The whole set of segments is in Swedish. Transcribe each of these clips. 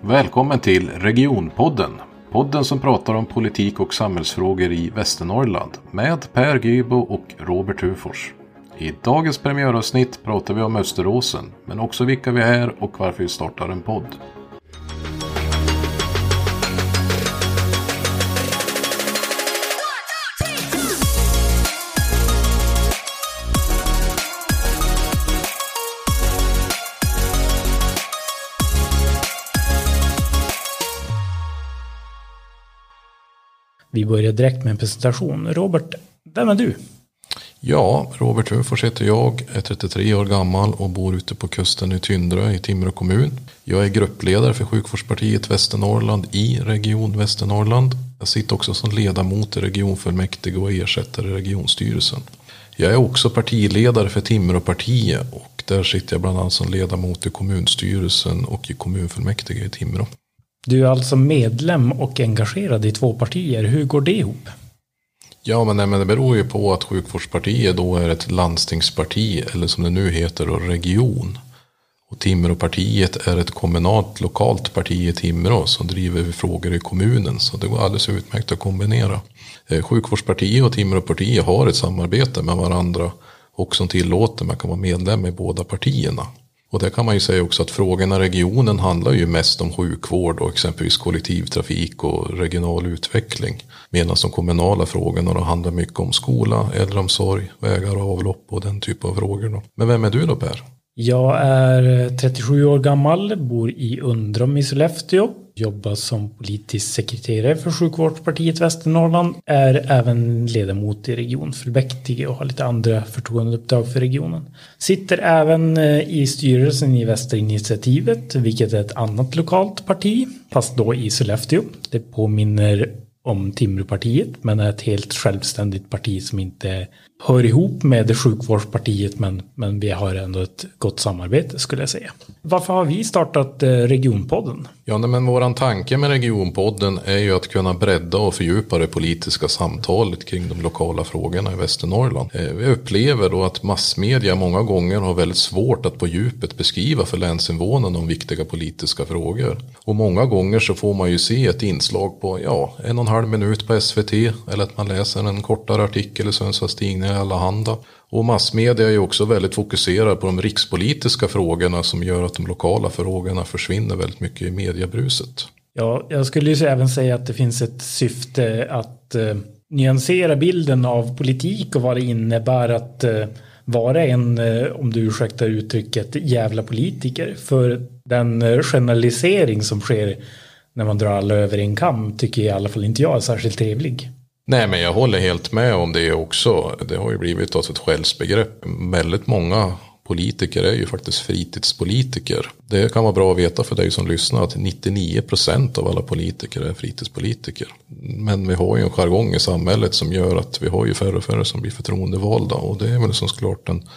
Välkommen till Regionpodden. Podden som pratar om politik och samhällsfrågor i Västernorrland med Per Gybo och Robert Hufors. I dagens premiäravsnitt pratar vi om Österåsen, men också vilka vi är och varför vi startar en podd. Vi börjar direkt med en presentation. Robert, vem är du? Ja, Robert Höfors heter jag, är 33 år gammal och bor ute på kusten i Tyndrö i Timrå kommun. Jag är gruppledare för Sjukvårdspartiet Västernorrland i Region Västernorrland. Jag sitter också som ledamot i regionfullmäktige och ersättare i regionstyrelsen. Jag är också partiledare för Timråpartiet och där sitter jag bland annat som ledamot i kommunstyrelsen och i kommunfullmäktige i Timrå. Du är alltså medlem och engagerad i två partier. Hur går det ihop? Ja, men, nej, men det beror ju på att Sjukvårdspartiet då är ett landstingsparti, eller som det nu heter, och region. Och Timråpartiet är ett kommunalt, lokalt parti i Timrå som driver frågor i kommunen. Så det går alldeles utmärkt att kombinera. Eh, sjukvårdspartiet och Timråpartiet har ett samarbete med varandra och som tillåter man kan vara medlem i båda partierna. Och det kan man ju säga också att frågorna i regionen handlar ju mest om sjukvård och exempelvis kollektivtrafik och regional utveckling. Medan de kommunala frågorna då handlar mycket om skola, äldreomsorg, vägar och avlopp och den typen av frågor. Då. Men vem är du då Per? Jag är 37 år gammal, bor i Undrom i Sollefteå, jobbar som politisk sekreterare för Sjukvårdspartiet Västernorrland, är även ledamot i regionfullmäktige och har lite andra förtroendeuppdrag för regionen. Sitter även eh, i styrelsen i Västerinitiativet, vilket är ett annat lokalt parti, fast då i Sollefteå. Det påminner om Timråpartiet, men är ett helt självständigt parti som inte hör ihop med sjukvårdspartiet, men, men vi har ändå ett gott samarbete skulle jag säga. Varför har vi startat eh, Regionpodden? Ja, men våran tanke med Regionpodden är ju att kunna bredda och fördjupa det politiska samtalet kring de lokala frågorna i Västernorrland. Eh, vi upplever då att massmedia många gånger har väldigt svårt att på djupet beskriva för länsinvånarna om viktiga politiska frågor. Och många gånger så får man ju se ett inslag på ja, en och en halv minut på SVT eller att man läser en kortare artikel i Sundsvalls Tidning i Allehanda. Och massmedia är ju också väldigt fokuserade på de rikspolitiska frågorna som gör att de lokala frågorna försvinner väldigt mycket i mediebruset. Ja, jag skulle ju även säga att det finns ett syfte att eh, nyansera bilden av politik och vad det innebär att eh, vara en, eh, om du ursäktar uttrycket, jävla politiker. För den eh, generalisering som sker när man drar alla över en kam tycker i alla fall inte jag är särskilt trevlig. Nej, men jag håller helt med om det också. Det har ju blivit ett skällsbegrepp. Väldigt många politiker är ju faktiskt fritidspolitiker. Det kan vara bra att veta för dig som lyssnar att 99% av alla politiker är fritidspolitiker. Men vi har ju en jargong i samhället som gör att vi har ju färre och färre som blir förtroendevalda. Och det är väl som såklart en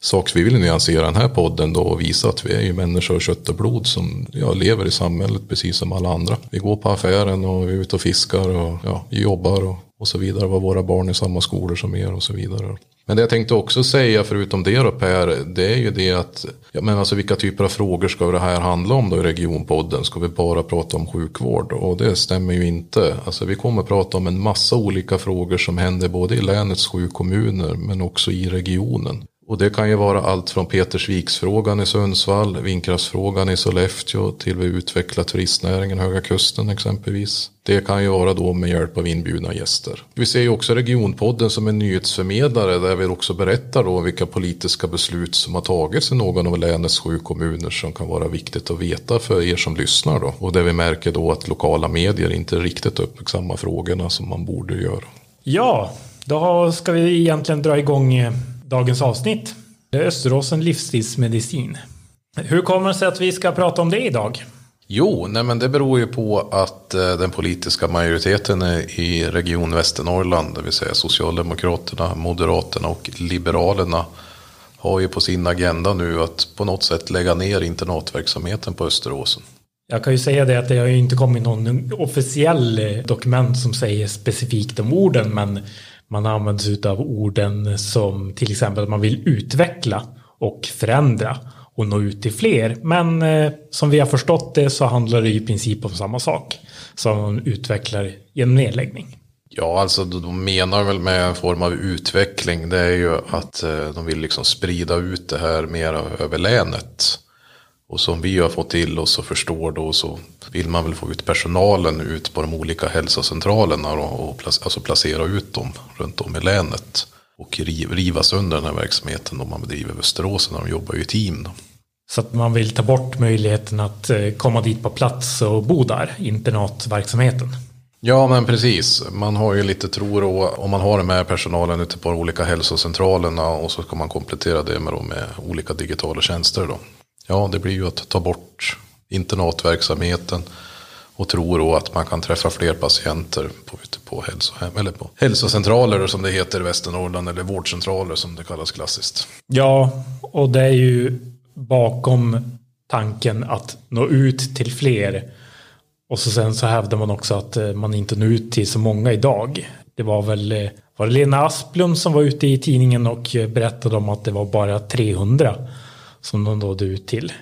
sak vi vill nyansera den här podden då och visa att vi är ju människor av kött och blod som ja, lever i samhället precis som alla andra. Vi går på affären och vi är ute och fiskar och ja, jobbar och, och så vidare. Var våra barn i samma skolor som er och så vidare. Men det jag tänkte också säga förutom det då Per, det är ju det att, ja men alltså vilka typer av frågor ska det här handla om då i regionpodden? Ska vi bara prata om sjukvård? Och det stämmer ju inte. Alltså vi kommer prata om en massa olika frågor som händer både i länets sju kommuner men också i regionen. Och det kan ju vara allt från Petersviksfrågan i Sundsvall, vindkraftsfrågan i Sollefteå till vi utvecklar turistnäringen Höga Kusten exempelvis. Det kan ju vara då med hjälp av inbjudna gäster. Vi ser ju också Regionpodden som en nyhetsförmedlare där vi också berättar då vilka politiska beslut som har tagits i någon av länets sju kommuner som kan vara viktigt att veta för er som lyssnar då. Och där vi märker då att lokala medier inte riktigt uppmärksammar frågorna som man borde göra. Ja, då ska vi egentligen dra igång eh, dagens avsnitt. Österåsen livsstilsmedicin. Hur kommer det sig att vi ska prata om det idag? Jo, nej men det beror ju på att eh, den politiska majoriteten i Region Västernorrland, det vill säga Socialdemokraterna, Moderaterna och Liberalerna, har ju på sin agenda nu att på något sätt lägga ner internatverksamheten på Österåsen. Jag kan ju säga det att det har ju inte kommit någon officiell eh, dokument som säger specifikt om orden, men man använder sig av orden som till exempel att man vill utveckla och förändra. och nå ut till fler. Men eh, som vi har förstått det så handlar det i princip om samma sak som man utvecklar genom nedläggning. Ja, alltså de menar väl med en form av utveckling. Det är ju att eh, de vill liksom sprida ut det här mer över länet. Och som vi har fått till oss och förstår då så vill man väl få ut personalen ut på de olika hälsocentralerna och, och alltså placera ut dem runt om i länet. Och riva sönder den här verksamheten om man bedriver Västerås när de jobbar i team. Då. Så att man vill ta bort möjligheten att eh, komma dit på plats och bo där, internatverksamheten. Ja men precis, man har ju lite tro då om man har med personalen ute på de olika hälsocentralerna och så ska man komplettera det med, då, med olika digitala tjänster då. Ja det blir ju att ta bort internatverksamheten och tror då att man kan träffa fler patienter på, ute på, hälsohem, eller på hälsocentraler som det heter i Västernorrland eller vårdcentraler som det kallas klassiskt. Ja, och det är ju bakom tanken att nå ut till fler. Och så sen så hävdar man också att eh, man inte når ut till så många idag. Det var väl eh, var det Lena Asplund som var ute i tidningen och eh, berättade om att det var bara 300 som de nådde ut till.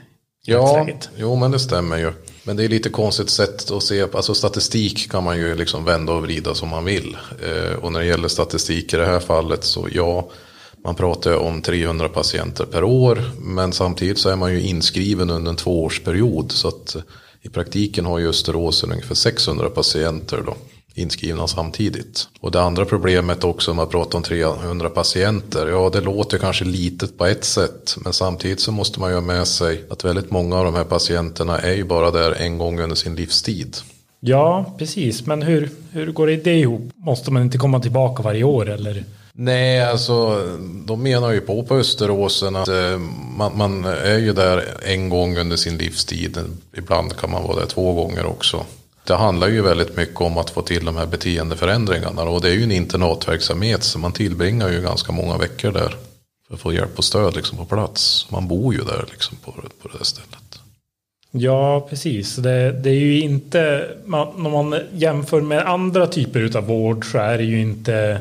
Ja, jo men det stämmer ju. Men det är lite konstigt sätt att se på. Alltså statistik kan man ju liksom vända och vrida som man vill. Eh, och när det gäller statistik i det här fallet så ja, man pratar om 300 patienter per år. Men samtidigt så är man ju inskriven under en tvåårsperiod. Så att i praktiken har ju Österås ungefär 600 patienter då inskrivna samtidigt. Och det andra problemet också om man pratar om 300 patienter. Ja, det låter kanske litet på ett sätt. Men samtidigt så måste man ju ha med sig att väldigt många av de här patienterna är ju bara där en gång under sin livstid. Ja, precis. Men hur, hur går det ihop? Måste man inte komma tillbaka varje år eller? Nej, alltså de menar ju på på Österåsen att eh, man, man, är ju där en gång under sin livstid. Ibland kan man vara där två gånger också det handlar ju väldigt mycket om att få till de här beteendeförändringarna. Och det är ju en internatverksamhet så man tillbringar ju ganska många veckor där. För att få hjälp och stöd liksom på plats. Man bor ju där liksom på, på det stället. Ja, precis. Det, det är ju inte, man, när man jämför med andra typer av vård så är det ju inte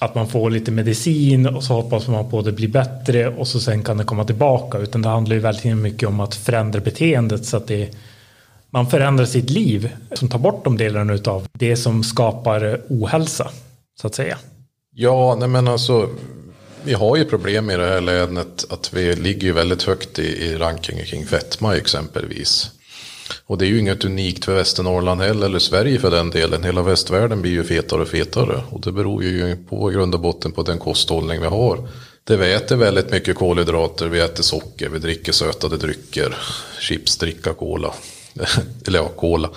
att man får lite medicin och så hoppas man på att det blir bättre och så sen kan det komma tillbaka. Utan det handlar ju väldigt mycket om att förändra beteendet så att det man förändrar sitt liv som tar bort de delarna av det som skapar ohälsa så att säga. Ja, nej men alltså vi har ju problem i det här länet att vi ligger ju väldigt högt i, i rankingen kring fetma exempelvis. Och det är ju inget unikt för Västernorrland heller, eller Sverige för den delen. Hela västvärlden blir ju fetare och fetare. Och det beror ju på grund och botten på den kosthållning vi har. Det vi äter väldigt mycket kolhydrater, vi äter socker, vi dricker sötade drycker, chips, dricka, cola. eller ja, cola,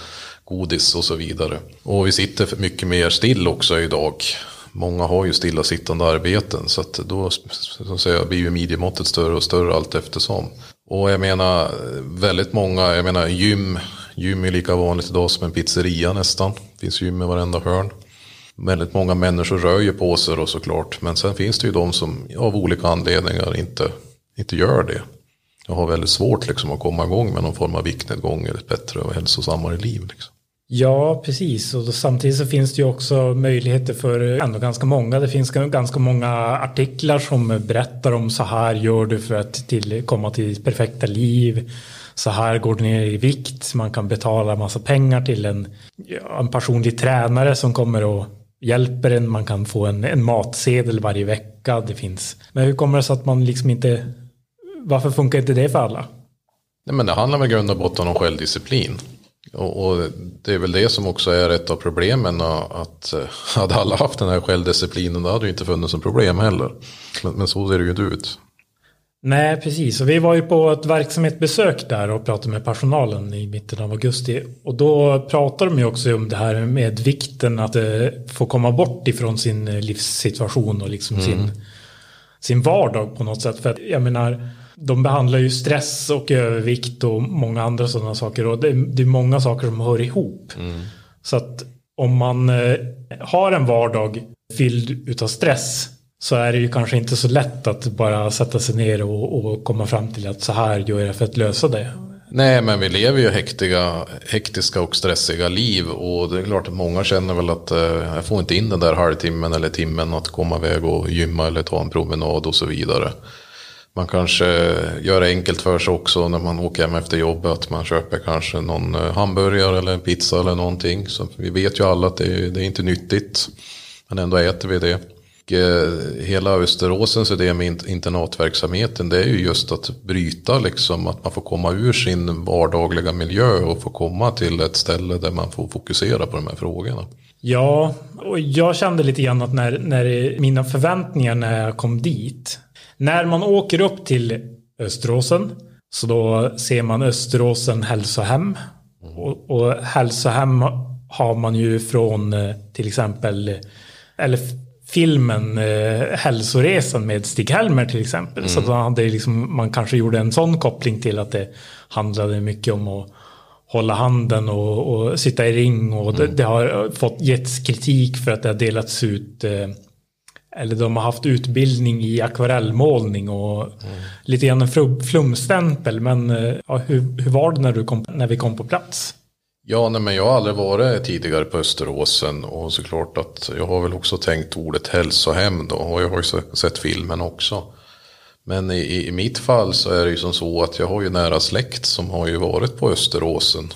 godis och så vidare. Och vi sitter mycket mer still också idag. Många har ju stillasittande arbeten så att då så att säga, blir ju midjemåttet större och större allt eftersom. Och jag menar väldigt många, jag menar gym, gym är lika vanligt idag som en pizzeria nästan. Det finns gym i varenda hörn. Väldigt många människor rör ju på sig då såklart. Men sen finns det ju de som av olika anledningar inte, inte gör det jag har väldigt svårt liksom att komma igång med någon form av viktnedgång eller ett bättre och hälsosammare liv. Liksom. Ja, precis. Och samtidigt så finns det ju också möjligheter för ändå ganska många. Det finns ganska många artiklar som berättar om så här gör du för att till, komma till ditt perfekta liv. Så här går du ner i vikt. Man kan betala massa pengar till en, en personlig tränare som kommer och hjälper en. Man kan få en, en matsedel varje vecka. Det finns. Men hur kommer det sig att man liksom inte varför funkar inte det för alla? Nej, men det handlar väl grund och botten om självdisciplin. Och, och, det är väl det som också är ett av problemen. Att eh, hade alla haft den här självdisciplinen då hade det inte funnits något problem heller. Men, men så ser det ju inte ut. Nej, precis. Och vi var ju på ett verksamhetsbesök där och pratade med personalen i mitten av augusti. Och då pratade de ju också om det här med vikten att eh, få komma bort ifrån sin livssituation och liksom mm. sin, sin vardag på något sätt. För att jag menar, de behandlar ju stress och övervikt och många andra sådana saker. Och det, det är många saker som hör ihop. Mm. Så att om man eh, har en vardag fylld utav stress så är det ju kanske inte så lätt att bara sätta sig ner och, och komma fram till att så här gör jag för att lösa det. Nej, men vi lever ju hektiga, hektiska och stressiga liv och det är klart att många känner väl att eh, jag får inte in den där halvtimmen eller timmen att komma iväg och gymma eller ta en promenad och så vidare. Man kanske gör det enkelt för sig också när man åker hem efter jobbet. Att man köper kanske någon eh, hamburgare eller en pizza eller någonting. Så vi vet ju alla att det är, det är inte nyttigt. Men ändå äter vi det. Och eh, hela Österåsens idé med internatverksamheten det är ju just att bryta liksom att man får komma ur sin vardagliga miljö och få komma till ett ställe där man får fokusera på de här frågorna. Ja, och jag kände lite grann att när, när mina förväntningar när jag kom dit. När man åker upp till Österåsen så då ser man Österåsen hälsohem. Och, och hälsohem har man ju från eh, till exempel eller filmen eh, Hälsoresan med Stig-Helmer till exempel. Mm. Så då hade liksom, man kanske gjorde en sån koppling till att det handlade mycket om att hålla handen och, och sitta i ring. Och mm. det, det, har fått getts kritik för att det har delats ut eh, eller de har haft utbildning i akvarellmålning och mm. lite grann en flumstämpel. Men eh, ja, hur, hur var det när, du kom, när vi kom på plats? Ja, nej, men jag har aldrig varit tidigare på Österåsen och såklart att jag har väl också tänkt ordet hälsohem då och jag har ju sett filmen också. Men i, i mitt fall så är det ju som så att jag har ju nära släkt som har ju varit på Österåsen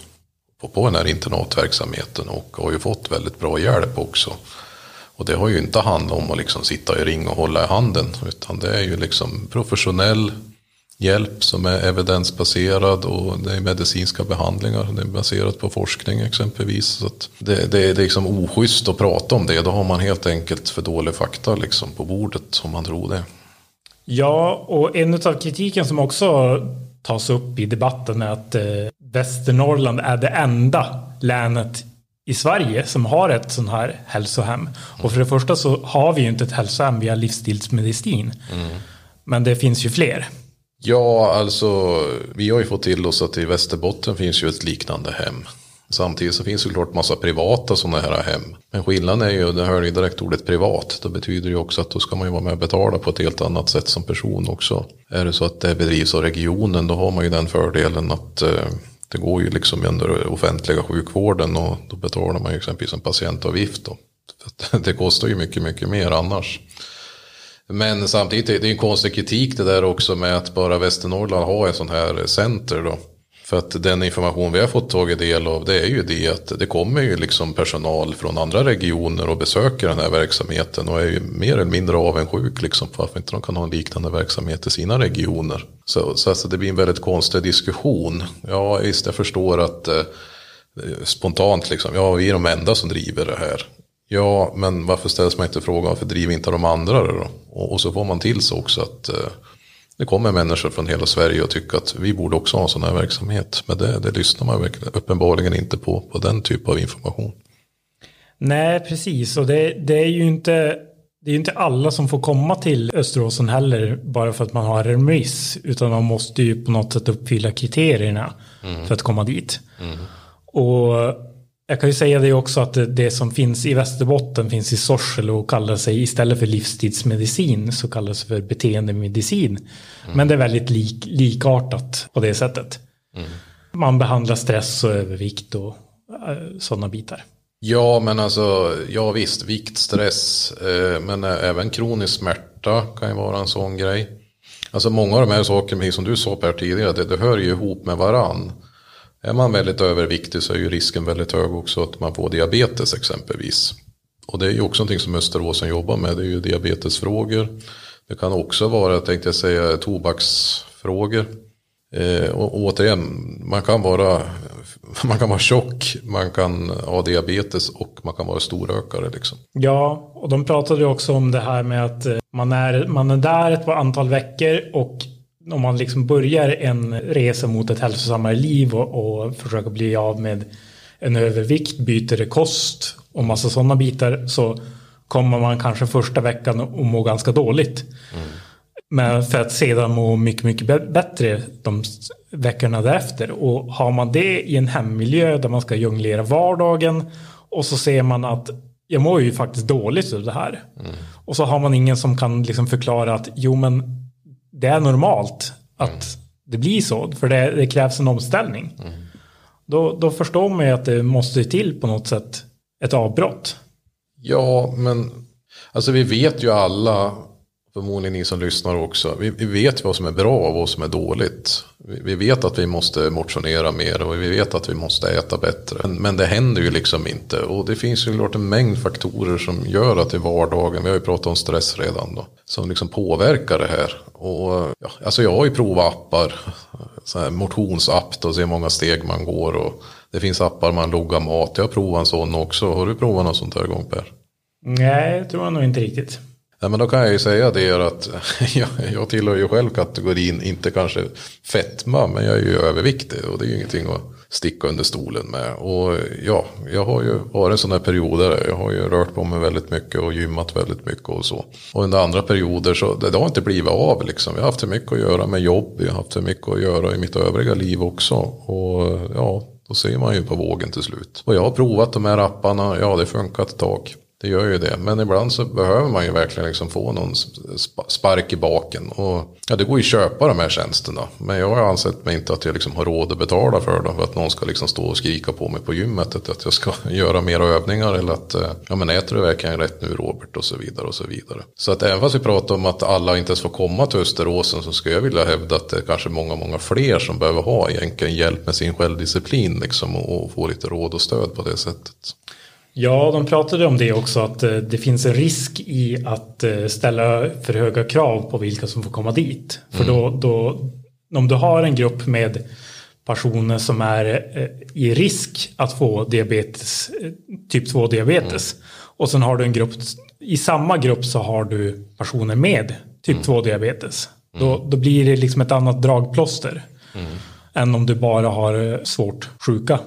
på, på den här internatverksamheten och har ju fått väldigt bra hjälp också. Och det har ju inte handlat om att liksom sitta i ring och hålla i handen utan det är ju liksom professionell hjälp som är evidensbaserad och det är medicinska behandlingar. Det är baserat på forskning exempelvis. Så det, det, är liksom oschysst att prata om det. Då har man helt enkelt för dålig fakta liksom på bordet om man tror det. Ja, och en av kritiken som också tas upp i debatten är att eh, Västernorrland är det enda länet i Sverige som har ett sånt här hälsohem. Och för det första så har vi ju inte ett hälsohem, vi har livsstilsmedicin. Mm. Men det finns ju fler. Ja, alltså vi har ju fått till oss att i Västerbotten finns ju ett liknande hem. Samtidigt så finns det såklart massa privata sådana här hem. Men skillnaden är ju, det hör ju direkt ordet privat. Då betyder det ju också att då ska man ju vara med och betala på ett helt annat sätt som person också. Är det så att det bedrivs av regionen då har man ju den fördelen att eh, det går ju liksom under offentliga sjukvården och då betalar man ju exempelvis en patientavgift då. Det kostar ju mycket, mycket mer annars. Men samtidigt det är en konstig kritik det där också med att bara Västernorrland har en sån här center då. För att den information vi har fått tagit del av det är ju det att det kommer ju liksom personal från andra regioner och besöker den här verksamheten och är ju mer eller mindre avundsjuk liksom på varför inte de kan ha en liknande verksamhet i sina regioner. Så, så alltså det blir en väldigt konstig diskussion. Ja, visst jag förstår att eh, spontant liksom, ja vi är de enda som driver det här. Ja, men varför ställs man inte frågan varför driver inte de andra det då? Och, och så får man till sig också att eh, det kommer människor från hela Sverige och tycker att vi borde också ha sån här verksamhet. Men det, det lyssnar man uppenbarligen inte på, på den typen av information. Nej, precis. Och det, det är ju inte, det är inte alla som får komma till Österåsen heller bara för att man har en remiss. Utan man måste ju på något sätt uppfylla kriterierna mm. för att komma dit. Mm. Och jag kan ju säga det också att det som finns i Västerbotten finns i Sorsele och kallar sig istället för livstidsmedicin så kallas det för beteendemedicin. Mm. Men det är väldigt lik, likartat på det sättet. Mm. Man behandlar stress och övervikt och äh, sådana bitar. Ja, men alltså, ja visst, vikt, stress, eh, men även kronisk smärta kan ju vara en sån grej. Alltså många av de här sakerna, som du sa Per tidigare, det, det hör ju ihop med varann. Är man väldigt överviktig så är ju risken väldigt hög också att man får diabetes exempelvis. Och det är ju också någonting som Österåsen jobbar med, det är ju diabetesfrågor. Det kan också vara, tänkte jag säga, tobaksfrågor. Eh, och återigen, man kan, vara, man kan vara tjock, man kan ha diabetes och man kan vara storrökare. Liksom. Ja, och de pratade ju också om det här med att eh, man är, man är där ett antal veckor och om man liksom börjar en resa mot ett hälsosammare liv och, och försöker bli av med en övervikt, byter kost och massa sådana bitar så kommer man kanske första veckan att må ganska dåligt. Mm. Men för att sedan må mycket, mycket bättre de veckorna därefter. Och har man det i en hemmiljö där man ska jonglera vardagen och så ser man att jag mår ju faktiskt dåligt av det här. Mm. Och så har man ingen som kan liksom förklara att jo men det är normalt att mm. det blir så. För det, det krävs en omställning. Mm. Då, då förstår man ju att det måste till på något sätt ett avbrott. Ja, men alltså vi vet ju alla förmodligen ni som lyssnar också. Vi, vi, vet vad som är bra och vad som är dåligt. Vi, vi, vet att vi måste motionera mer och vi vet att vi måste äta bättre. Men, men det händer ju liksom inte. Och det finns ju klart en mängd faktorer som gör att i vardagen, vi har ju pratat om stress redan då, som liksom påverkar det här. Och, ja, alltså jag har ju provat appar, så här motionsapp då, se hur många steg man går. Och det finns appar man loggar mat. Jag har provat en sån också. Har du provat något sånt här gång Per? Nej, det tror jag nog inte riktigt. Nej, men då kan jag ju säga det att jag, jag tillhör ju själv kategorin, inte kanske fetma, men jag är ju överviktig och det är ju ingenting att sticka under stolen med. Och ja, jag har ju varit en sån här perioder, jag har ju rört på mig väldigt mycket och gymmat väldigt mycket och så. Och under andra perioder så, det har inte blivit av liksom. Jag har haft för mycket att göra med jobb, jag har haft för mycket att göra i mitt övriga liv också. Och ja, då ser man ju på vågen till slut. Och jag har provat de här apparna, ja det funkat ett tag. Det gör ju det. Men ibland så behöver man ju verkligen liksom få någon spark i baken. Och, ja, det går ju att köpa de här tjänsterna. Men jag har ansett mig inte att jag liksom har råd att betala för dem. För att någon ska liksom stå och skrika på mig på gymmet. Att jag ska göra mer övningar. Eller att, eh, ja men äter du verkligen rätt nu Robert? Och så vidare och så vidare. Så att även fast vi pratar om att alla inte ens får komma till Österåsen. Så skulle jag vilja hävda att det är kanske många, många fler som behöver ha egentligen hjälp med sin självdisciplin. Liksom, och få lite råd och stöd på det sättet. Ja, de pratade om det också att eh, det finns en risk i att eh, ställa för höga krav på vilka som får komma dit. För mm. då, då, om du har en grupp med personer som är eh, i risk att få diabetes, typ 2 diabetes. Mm. Och sen har du en grupp, i samma grupp så har du personer med typ mm. 2 diabetes. Mm. Då, då blir det liksom ett annat dragplåster. Mm. Än om du bara har svårt sjuka.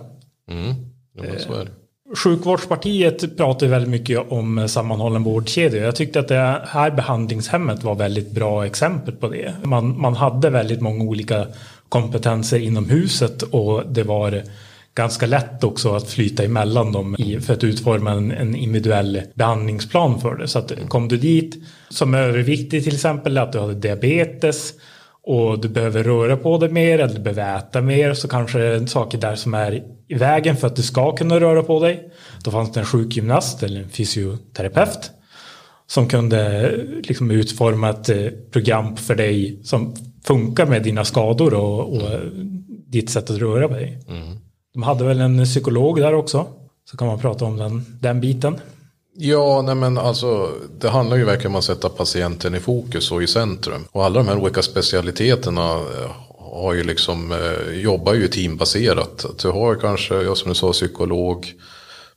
Mm. Ja, så är det. Sjukvårdspartiet pratar väldigt mycket om sammanhållen vårdkedja. Jag tyckte att det här behandlingshemmet var väldigt bra exempel på det. Man, man hade väldigt många olika kompetenser inom huset och det var ganska lätt också att flyta emellan dem för att utforma en, en individuell behandlingsplan för det. Så att kom du dit som överviktig till exempel, att du hade diabetes och du behöver röra på dig mer eller du behöver äta mer så kanske det är saker där som är vägen för att du ska kunna röra på dig. Då fanns det en sjukgymnast eller en fysioterapeut som kunde liksom utforma ett eh, program för dig som funkar med dina skador och, och ditt sätt att röra dig. Mm. De hade väl en psykolog där också. Så kan man prata om den, den biten. Ja, nej men alltså det handlar ju verkligen om att sätta patienten i fokus och i centrum. Och alla de här olika specialiteterna eh, har ju liksom, eh, jobbar ju teambaserat. Du har kanske, som du sa, psykolog.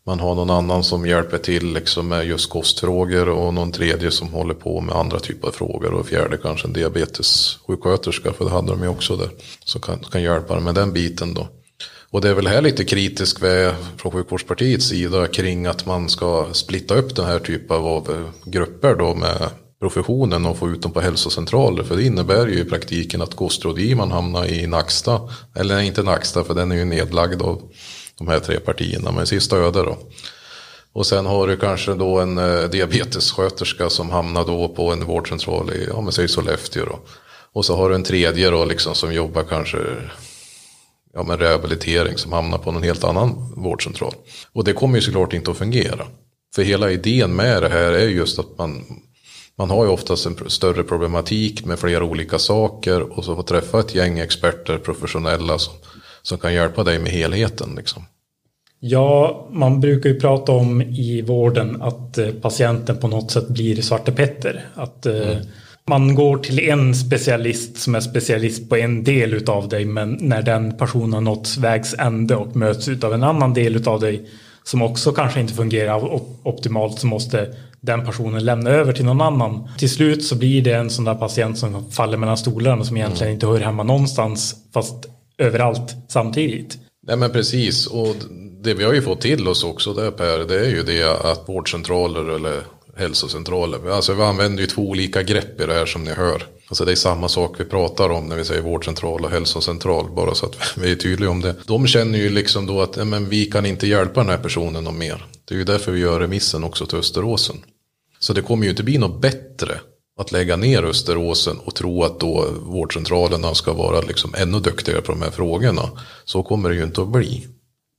Man har någon annan som hjälper till liksom med just kostfrågor och någon tredje som håller på med andra typer av frågor. Och fjärde kanske en diabetessjuksköterska, för det hade de ju också där. Som kan, kan hjälpa med den biten då. Och det är väl här lite kritisk från sjukvårdspartiets sida kring att man ska splitta upp den här typen av eh, grupper då med professionen och få ut dem på hälsocentraler. För det innebär ju i praktiken att kostrådgivaren hamnar i Nacksta. Eller inte Nacksta för den är ju nedlagd av de här tre partierna. Men sista öde då. Och sen har du kanske då en eh, diabetessköterska som hamnar då på en vårdcentral i, ja men säg Sollefteå då. Och så har du en tredje då liksom som jobbar kanske ja, men rehabilitering som hamnar på en helt annan vårdcentral. Och det kommer ju såklart inte att fungera. För hela idén med det här är just att man, man har ju oftast en större problematik med flera olika saker och så får träffa ett gäng experter, professionella som, som kan hjälpa dig med helheten. Liksom. Ja, man brukar ju prata om i vården att eh, patienten på något sätt blir Svarte Petter. Att eh, mm man går till en specialist som är specialist på en del utav dig men när den personen har nått vägs ände och möts av en annan del utav dig som också kanske inte fungerar optimalt så måste den personen lämna över till någon annan. Till slut så blir det en sån där patient som faller mellan stolarna som egentligen mm. inte hör hemma någonstans fast överallt samtidigt. Nej men precis och det vi har ju fått till oss också där Per det är ju det att vårdcentraler eller hälsocentraler. Alltså vi använder ju två olika grepp i det här som ni hör. Alltså det är samma sak vi pratar om när vi säger vårdcentral och hälsocentral. Bara så att vi är tydliga om det. De känner ju liksom då att men vi kan inte hjälpa den här personen någon mer. Det är ju därför vi gör remissen också till Österåsen. Så det kommer ju inte bli något bättre att lägga ner Österåsen och tro att då vårdcentralerna ska vara liksom ännu duktigare på de här frågorna. Så kommer det ju inte att bli.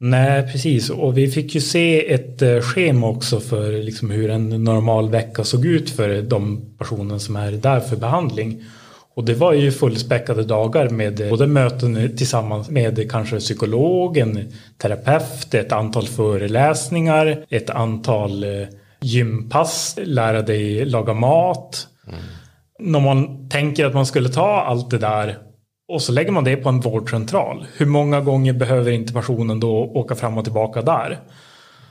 Nej, precis. Och vi fick ju se ett eh, schema också för liksom hur en normal vecka såg ut för de personer som är där för behandling. Och det var ju fullspäckade dagar med eh, både möten tillsammans med kanske psykologen, terapeut, ett antal föreläsningar, ett antal eh, gympass, lära dig laga mat. Mm. När man tänker att man skulle ta allt det där och så lägger man det på en vårdcentral. Hur många gånger behöver inte personen då åka fram och tillbaka där?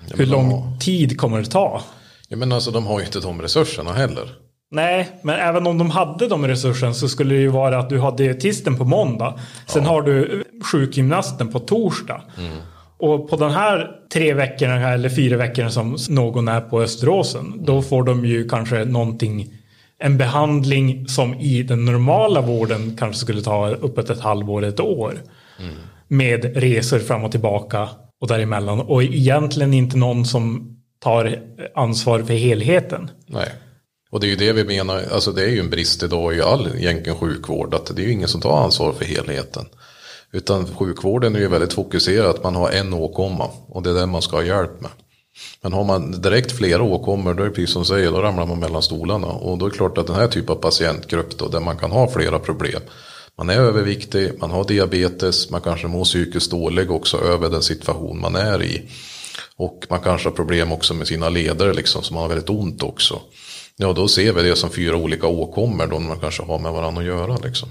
Ja, Hur lång har... tid kommer det ta? Ja, men alltså de har ju inte de resurserna heller. Nej, men även om de hade de resurserna så skulle det ju vara att du har dietisten på måndag. Sen ja. har du sjukgymnasten på torsdag. Mm. Och på den här tre veckorna eller fyra veckorna som någon är på Österåsen. Då får de ju kanske någonting en behandling som i den normala vården kanske skulle ta uppåt ett halvår, ett år. Mm. Med resor fram och tillbaka och däremellan. Och egentligen inte någon som tar ansvar för helheten. Nej. Och det är ju det vi menar, alltså det är ju en brist idag i all egentligen sjukvård, att det är ju ingen som tar ansvar för helheten. Utan sjukvården är ju väldigt fokuserad, man har en åkomma och det är den man ska ha hjälp med. Men har man direkt flera åkommor, då är det precis som du säger, då ramlar man mellan stolarna. Och då är det klart att den här typen av patientgrupp då, där man kan ha flera problem. Man är överviktig, man har diabetes, man kanske mår psykiskt dålig också över den situation man är i. Och man kanske har problem också med sina ledare liksom, som har väldigt ont också. Ja, då ser vi det som fyra olika åkommor då man kanske har med varandra att göra. Liksom.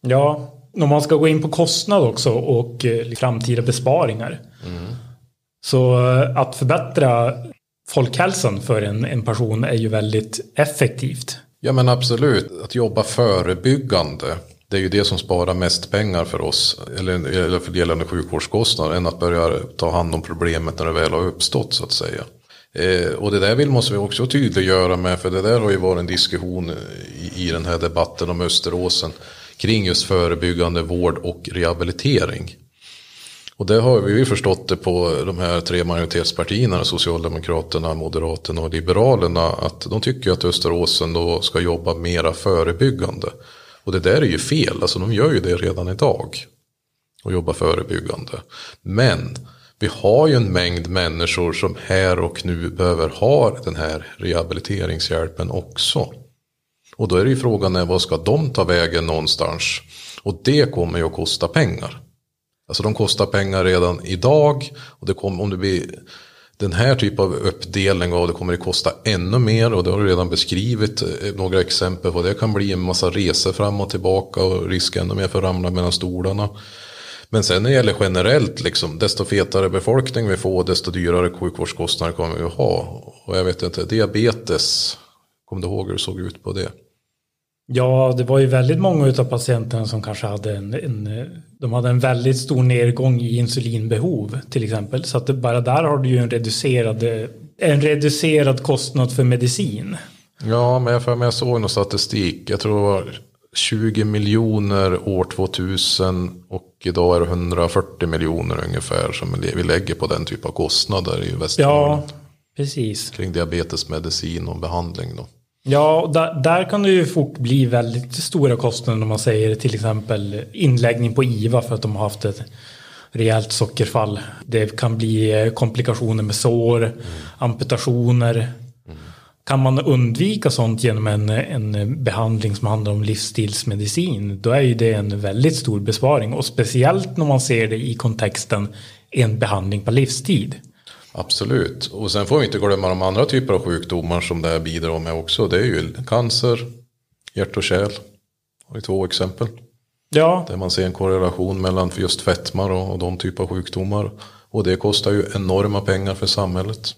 Ja, om man ska gå in på kostnad också och eh, framtida besparingar. Mm. Så eh, att förbättra folkhälsan för en, en person är ju väldigt effektivt. Ja men absolut, att jobba förebyggande. Det är ju det som sparar mest pengar för oss, eller, eller för gällande sjukvårdskostnader, än att börja ta hand om problemet när det väl har uppstått så att säga. Eh, och det där vill måste vi också tydliggöra med, för det där har ju varit en diskussion i, i den här debatten om Österåsen kring just förebyggande vård och rehabilitering. Och det har vi ju förstått det på de här tre majoritetspartierna, Socialdemokraterna, Moderaterna och Liberalerna, att de tycker att Österåsen då ska jobba mera förebyggande. Och det där är ju fel, alltså de gör ju det redan idag. Och jobbar förebyggande. Men vi har ju en mängd människor som här och nu behöver ha den här rehabiliteringshjälpen också. Och då är det ju frågan, vad ska de ta vägen någonstans? Och det kommer ju att kosta pengar. Alltså de kostar pengar redan idag. Och det kommer, om det blir den här typen av uppdelning av det kommer det kosta ännu mer. Och det har du redan beskrivit eh, några exempel på. Det kan bli en massa resor fram och tillbaka och risk ännu mer för att ramla mellan stolarna. Men sen när det gäller generellt, liksom, desto fetare befolkning vi får, desto dyrare sjukvårdskostnader kommer vi att ha. Och jag vet inte, diabetes, kommer du ihåg hur det såg ut på det? Ja, det var ju väldigt många av patienterna som kanske hade en, en, de hade en väldigt stor nedgång i insulinbehov till exempel. Så att bara där har du ju en reducerad, en reducerad kostnad för medicin. Ja, men jag, för mig jag såg någon statistik. Jag tror det var 20 miljoner år 2000 och idag är det 140 miljoner ungefär som vi lägger på den typen av kostnader i Västernorrland. Ja, precis. Kring diabetesmedicin och behandling då. Ja, där, där, kan det ju fort bli väldigt stora kostnader om man säger till exempel inläggning på IVA för att de har haft ett rejält sockerfall. Det kan bli eh, komplikationer med sår, mm. amputationer. Mm. Kan man undvika sånt genom en, en behandling som handlar om livsstilsmedicin då är ju det en väldigt stor besparing och speciellt när man ser det i kontexten en behandling på livstid. Absolut, och sen får vi inte glömma de andra typer av sjukdomar som det här bidrar med också. Det är ju cancer, hjärt och kärl. Har två exempel. Ja. Där man ser en korrelation mellan just fetmar och, och de typer av sjukdomar. Och det kostar ju enorma pengar för samhället.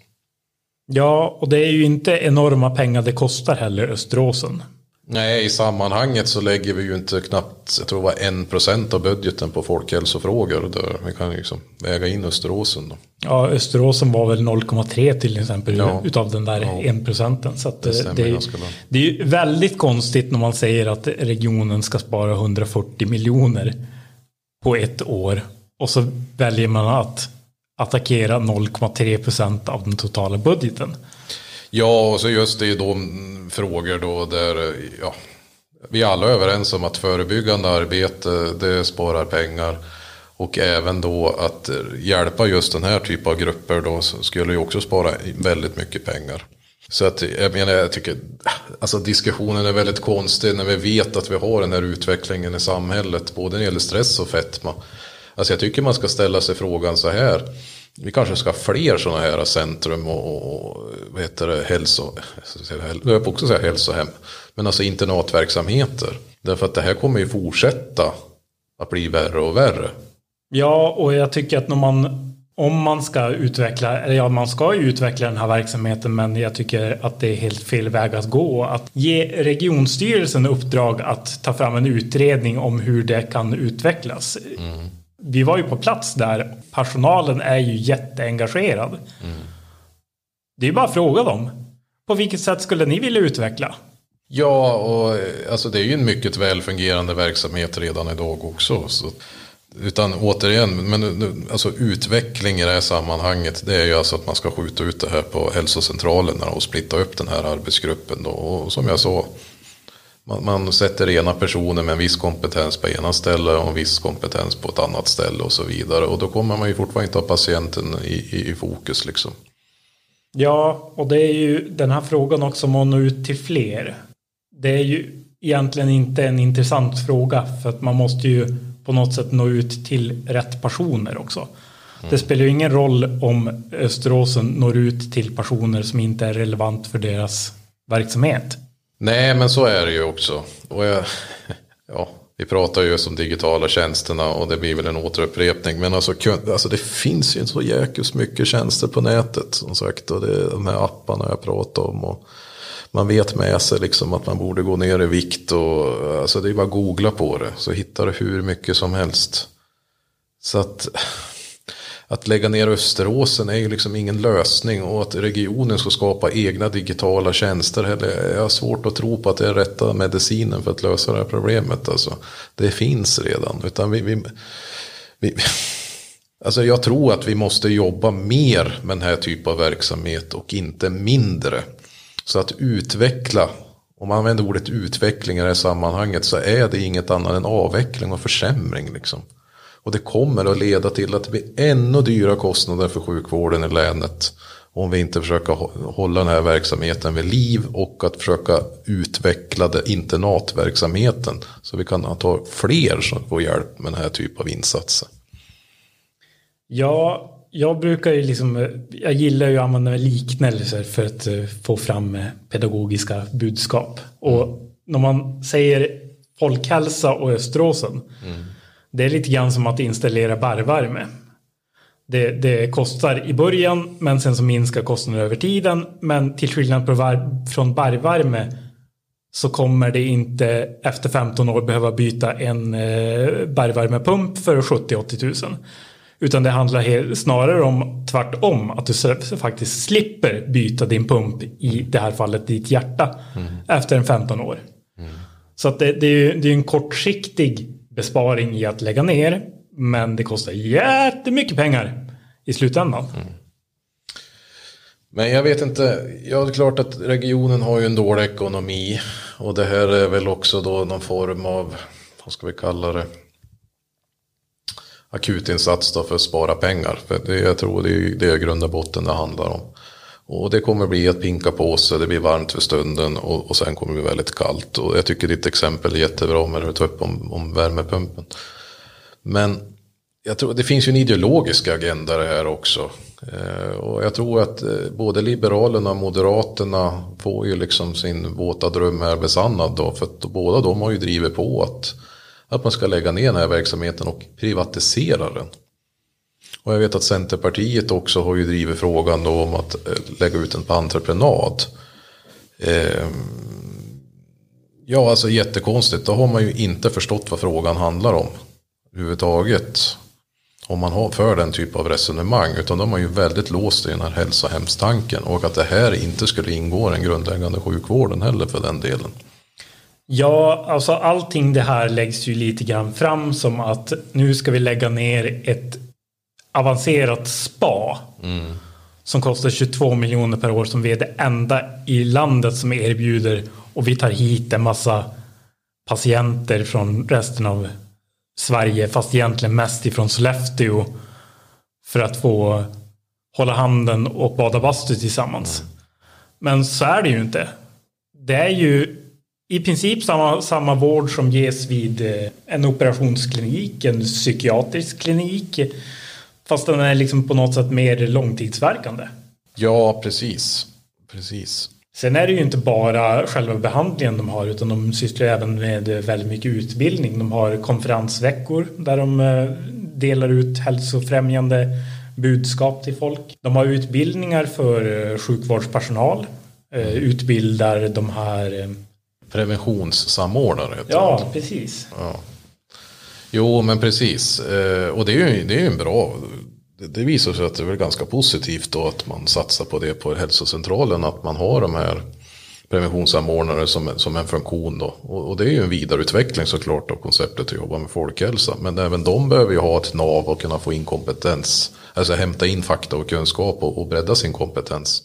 Ja, och det är ju inte enorma pengar det kostar heller Österåsen. Nej, i sammanhanget så lägger vi ju inte knappt, jag tror det var en procent av budgeten på folkhälsofrågor. Där vi kan liksom väga in Österåsen. Då. Ja, Österåsen var väl 0,3 till exempel ja. utav den där ja. en procenten. Så det, det, är, det är ju väldigt konstigt när man säger att regionen ska spara 140 miljoner på ett år. Och så väljer man att attackera 0,3 procent av den totala budgeten. Ja, och så just det är de mm, frågor då där ja, vi är alla överens om att förebyggande arbete det sparar pengar. Och även då att hjälpa just den här typen av grupper då skulle ju också spara väldigt mycket pengar. Så att jag menar, jag tycker, alltså diskussionen är väldigt konstig när vi vet att vi har den här utvecklingen i samhället, både när det gäller stress och fetma. Alltså jag tycker man ska ställa sig frågan så här, vi kanske ska ha fler sådana här centrum och, och vad heter det, hälso, jag också säga hälsohem, men alltså internatverksamheter. Därför att det här kommer ju fortsätta att bli värre och värre. Ja, och jag tycker att när man om man ska utveckla, eller ja, man ska ju utveckla den här verksamheten, men jag tycker att det är helt fel väg att gå. Att ge regionstyrelsen uppdrag att ta fram en utredning om hur det kan utvecklas. Mm. Vi var ju på plats där, personalen är ju jätteengagerad. Mm. Det är bara att fråga dem. På vilket sätt skulle ni vilja utveckla? Ja, och alltså det är ju en mycket väl fungerande verksamhet redan idag också. Så utan återigen, men alltså utveckling i det här sammanhanget det är ju alltså att man ska skjuta ut det här på hälsocentralerna och splitta upp den här arbetsgruppen. Då. Och som jag sa, man, man, sätter ena personer med en viss kompetens på ena ställe och en viss kompetens på ett annat ställe och så vidare. Och då kommer man ju fortfarande inte ha patienten i, i, i fokus liksom. Ja, och det är ju den här frågan också om att nå ut till fler. Det är ju egentligen inte en intressant fråga för att man måste ju på något sätt nå ut till rätt personer också. Mm. Det spelar ju ingen roll om Österåsen når ut till personer som inte är relevant för deras verksamhet. Nej, men så är det ju också. Och jag, ja, vi pratar ju om digitala tjänsterna och det blir väl en återupprepning. Men alltså, alltså det finns ju så jäkligt mycket tjänster på nätet som sagt. Och det de här apparna jag pratar om. Och man vet med sig liksom att man borde gå ner i vikt. Och, alltså det är bara att googla på det så hittar du hur mycket som helst. Så att, att lägga ner Österåsen är ju liksom ingen lösning. Och att regionen ska skapa egna digitala tjänster. Eller, jag har svårt att tro på att det är rätta medicinen för att lösa det här problemet. Alltså, det finns redan. Utan vi, vi, vi Alltså jag tror att vi måste jobba mer med den här typen av verksamhet och inte mindre. Så att utveckla, om man använder ordet utveckling i det här sammanhanget så är det inget annat än avveckling och försämring. Liksom. Och det kommer att leda till att det blir ännu dyra kostnader för sjukvården i länet. Om vi inte försöker hålla den här verksamheten vid liv och att försöka utveckla det internatverksamheten. Så vi kan ta fler som får hjälp med den här typen av insatser. Ja, jag brukar ju liksom, jag gillar ju att använda liknelser för att eh, få fram eh, pedagogiska budskap. Och mm. när man säger folkhälsa och Österåsen, mm. Det är lite grann som att installera barrvärme. Det, det, kostar i början, men sen så minskar kostnaden över tiden. Men till skillnad från barrvärme så kommer det inte efter 15 år behöva byta en eh, bergvärmepump för 70-80 tusen. Utan det handlar snarare om tvärtom. Att du faktiskt slipper byta din pump i det här fallet ditt hjärta. Mm. Efter en 15 år. Mm. Så att det, det, är, det är en kortsiktig besparing i att lägga ner. Men det kostar jättemycket pengar i slutändan. Mm. Men jag vet inte, ja det är klart att regionen har ju en dålig ekonomi. Och det här är väl också då någon form av, vad ska vi kalla det? akutinsats då för att spara pengar. För det, jag tror det är det och botten det handlar om. Och det kommer bli att pinka på sig, det blir varmt för stunden och, och sen kommer det bli väldigt kallt. Och jag tycker ditt exempel är jättebra med det du tar upp om, om värmepumpen. Men jag tror det finns ju en ideologisk agenda det här också. Eh, och jag tror att eh, både Liberalerna och Moderaterna får ju liksom sin våta dröm här besannad då. För att båda de har ju drivit på att att man ska lägga ner den här verksamheten och privatisera den. Och jag vet att Centerpartiet också har ju drivit frågan då om att eh, lägga ut den på entreprenad. Eh, ja, alltså jättekonstigt. Då har man ju inte förstått vad frågan handlar om. Överhuvudtaget. Om man har för den typ av resonemang. Utan de är ju väldigt låst i den här hälsohemstanken. Och att det här inte skulle ingå i den grundläggande sjukvården heller för den delen. Ja, alltså allting det här läggs ju lite grann fram som att nu ska vi lägga ner ett avancerat spa. Mm. Som kostar 22 miljoner per år som vi är det enda i landet som erbjuder och vi tar hit en massa patienter från resten av Sverige fast egentligen mest ifrån Sollefteå för att få hålla handen och bada bastu tillsammans. Mm. Men så är det ju inte. Det är ju i princip samma, samma vård som ges vid eh, en operationsklinik, en psykiatrisk klinik. Fast den är liksom på något sätt mer långtidsverkande. Ja, precis. precis. Sen är det ju inte bara själva behandlingen de har utan de sysslar även med väldigt mycket utbildning. De har konferensveckor där de eh, delar ut hälsofrämjande budskap till folk. De har utbildningar för eh, sjukvårdspersonal. Utbildar de här Preventionssamordnare. Ja, precis. Ja. Jo, men precis. Eh, och det är ju, det är ju en bra... Det visar sig att det är ganska positivt då att man satsar på det på hälsocentralen. Att man har de här preventionssamordnare som, som en funktion då. Och, och, det är ju en vidareutveckling såklart av konceptet att jobba med folkhälsa. Men även de behöver ju ha ett nav och kunna få in kompetens. Alltså hämta in fakta och kunskap och, och bredda sin kompetens.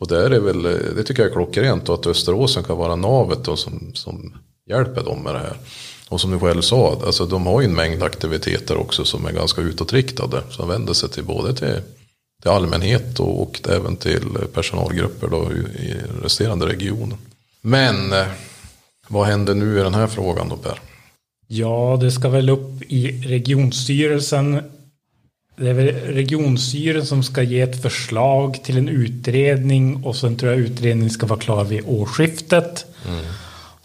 Och där är väl, det tycker jag är klockrent och att Österåsen kan vara navet då som, som hjälper dem med det här. Och som du själv sa, alltså de har ju en mängd aktiviteter också som är ganska utåtriktade. Som vänder sig till både till, till allmänhet och, och även till personalgrupper då i, resterande regionen. Men eh, vad händer nu i den här frågan då Per? Ja, det ska väl upp i regionstyrelsen det är väl regionstyrelsen som ska ge ett förslag till en utredning och sen tror jag utredningen ska vara klar vid årsskiftet. Mm.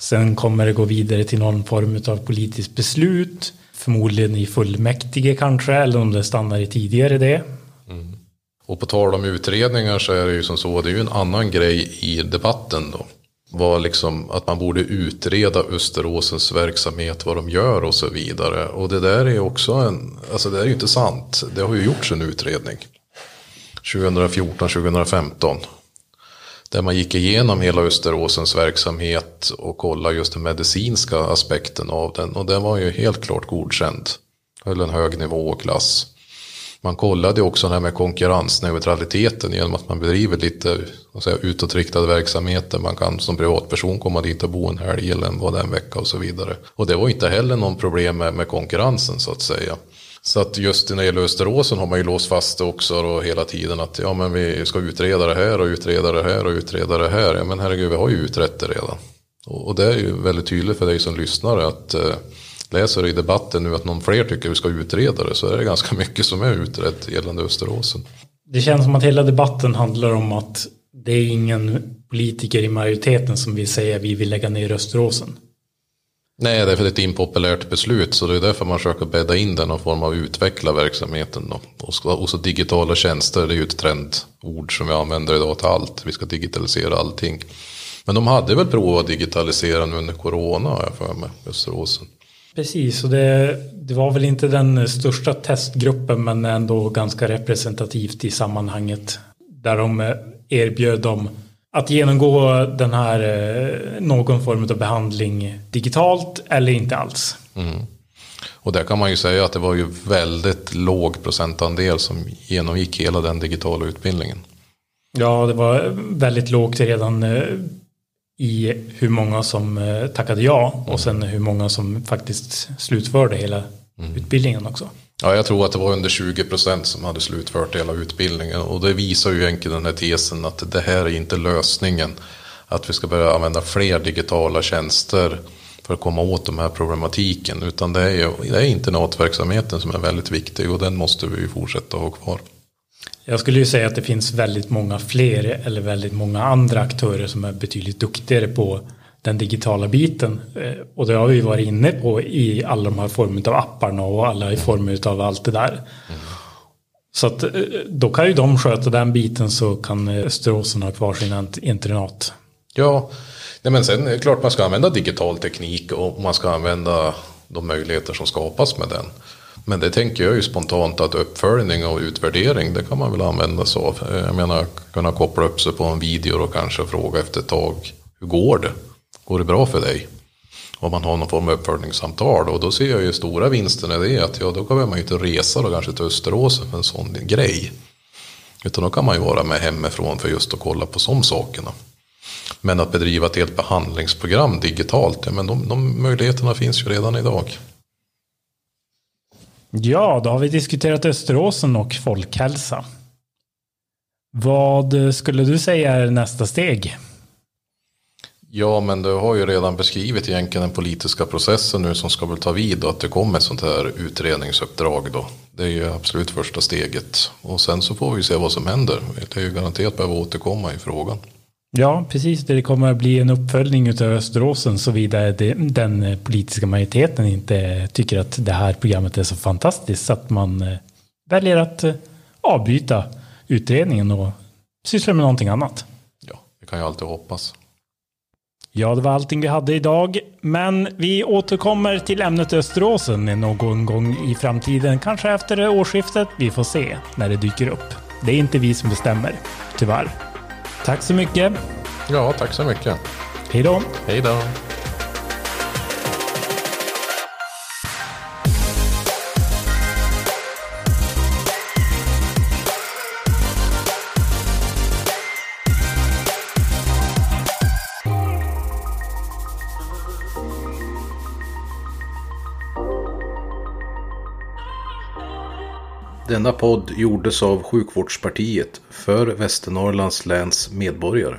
Sen kommer det gå vidare till någon form av politiskt beslut. Förmodligen i fullmäktige kanske, eller om det stannar i tidigare det. Mm. Och på tal om utredningar så är det ju som så, det är ju en annan grej i debatten då var liksom att man borde utreda Österåsens verksamhet, vad de gör och så vidare. Och det där är också en, alltså det är ju inte sant. Det har ju gjorts en utredning. 2014-2015. Där man gick igenom hela Österåsens verksamhet och kollade just den medicinska aspekten av den. Och den var ju helt klart godkänd. Höll en hög nivå och klass. Man kollade också det här med konkurrensneutraliteten genom att man bedriver lite säga, utåtriktade verksamheter. Man kan som privatperson komma dit och bo en helg eller en, en vecka och så vidare. Och det var inte heller någon problem med, med konkurrensen så att säga. Så att just när det gäller Österåsen har man ju låst fast det också då hela tiden att ja men vi ska utreda det här och utreda det här och utreda det här. Ja men herregud vi har ju utrett det redan. Och, det är ju väldigt tydligt för dig som lyssnar att eh, läser i debatten nu att någon fler tycker vi ska utreda det så är det ganska mycket som är utrett gällande Österåsen. Det känns som att hela debatten handlar om att det är ingen politiker i majoriteten som vill säga vi vill lägga ner Österåsen. Nej, det är för ett impopulärt beslut så det är därför man försöker bädda in den någon form av utveckla verksamheten. Då. Och, så digitala tjänster, det är ju ett trendord som vi använder idag till allt. Vi ska digitalisera allting. Men de hade väl provat att digitalisera nu under corona har jag för mig, Österåsen. Precis, och det, det, var väl inte den största testgruppen men ändå ganska representativt i sammanhanget. Där de erbjöd dem att genomgå den här eh, någon form av behandling digitalt eller inte alls. Mm. Och där kan man ju säga att det var ju väldigt låg procentandel som genomgick hela den digitala utbildningen. Ja, det var väldigt lågt redan eh, i hur många som eh, tackade ja och sen hur många som faktiskt slutförde hela mm. utbildningen också. Ja, jag tror att det var under 20 procent som hade slutfört hela utbildningen och det visar ju egentligen den här tesen att det här är inte lösningen. Att vi ska börja använda fler digitala tjänster för att komma åt de här problematiken utan det är, ju, det är internatverksamheten som är väldigt viktig och den måste vi ju fortsätta ha kvar. Jag skulle ju säga att det finns väldigt många fler eller väldigt många andra aktörer som är betydligt duktigare på den digitala biten. Eh, och det har vi varit inne på i alla de här formerna av apparna och alla i former av allt det där. Mm. Så att eh, då kan ju de sköta den biten så kan Österåsen ha kvar sin internat. Ja, nej men sen är det klart man ska använda digital teknik och man ska använda de möjligheter som skapas med den. Men det tänker jag ju spontant att uppföljning och utvärdering det kan man väl använda sig av. Jag menar kunna koppla upp sig på en video och kanske fråga efter ett tag. Hur går det? Går det bra för dig? Om man har någon form av uppföljningssamtal och då ser jag ju stora vinsten i det att ja då behöver man ju inte resa då kanske till Österåsen för en sån grej. Utan då kan man ju vara med hemifrån för just att kolla på sådana sakerna. Men att bedriva ett helt behandlingsprogram digitalt, ja men de, de möjligheterna finns ju redan idag. Ja, då har vi diskuterat Österåsen och folkhälsa. Vad skulle du säga är nästa steg? Ja, men du har ju redan beskrivit egentligen den politiska processen nu som ska väl ta vid och att det kommer ett sånt här utredningsuppdrag då. Det är ju absolut första steget. Och sen så får vi se vad som händer. Det är ju garanterat behöva återkomma i frågan. Ja, precis. Det kommer att bli en uppföljning av Österåsen såvida den politiska majoriteten inte tycker att det här programmet är så fantastiskt så att man eh, väljer att eh, avbryta utredningen och syssla med någonting annat. Ja, det kan jag alltid hoppas. Ja, det var allting vi hade idag. Men vi återkommer till ämnet Österåsen någon gång i framtiden. Kanske efter årsskiftet. Vi får se när det dyker upp. Det är inte vi som bestämmer, tyvärr. Tack så mycket. Ja, tack så mycket. Hej då. Hej då. Denna podd gjordes av Sjukvårdspartiet för Västernorrlands läns medborgare.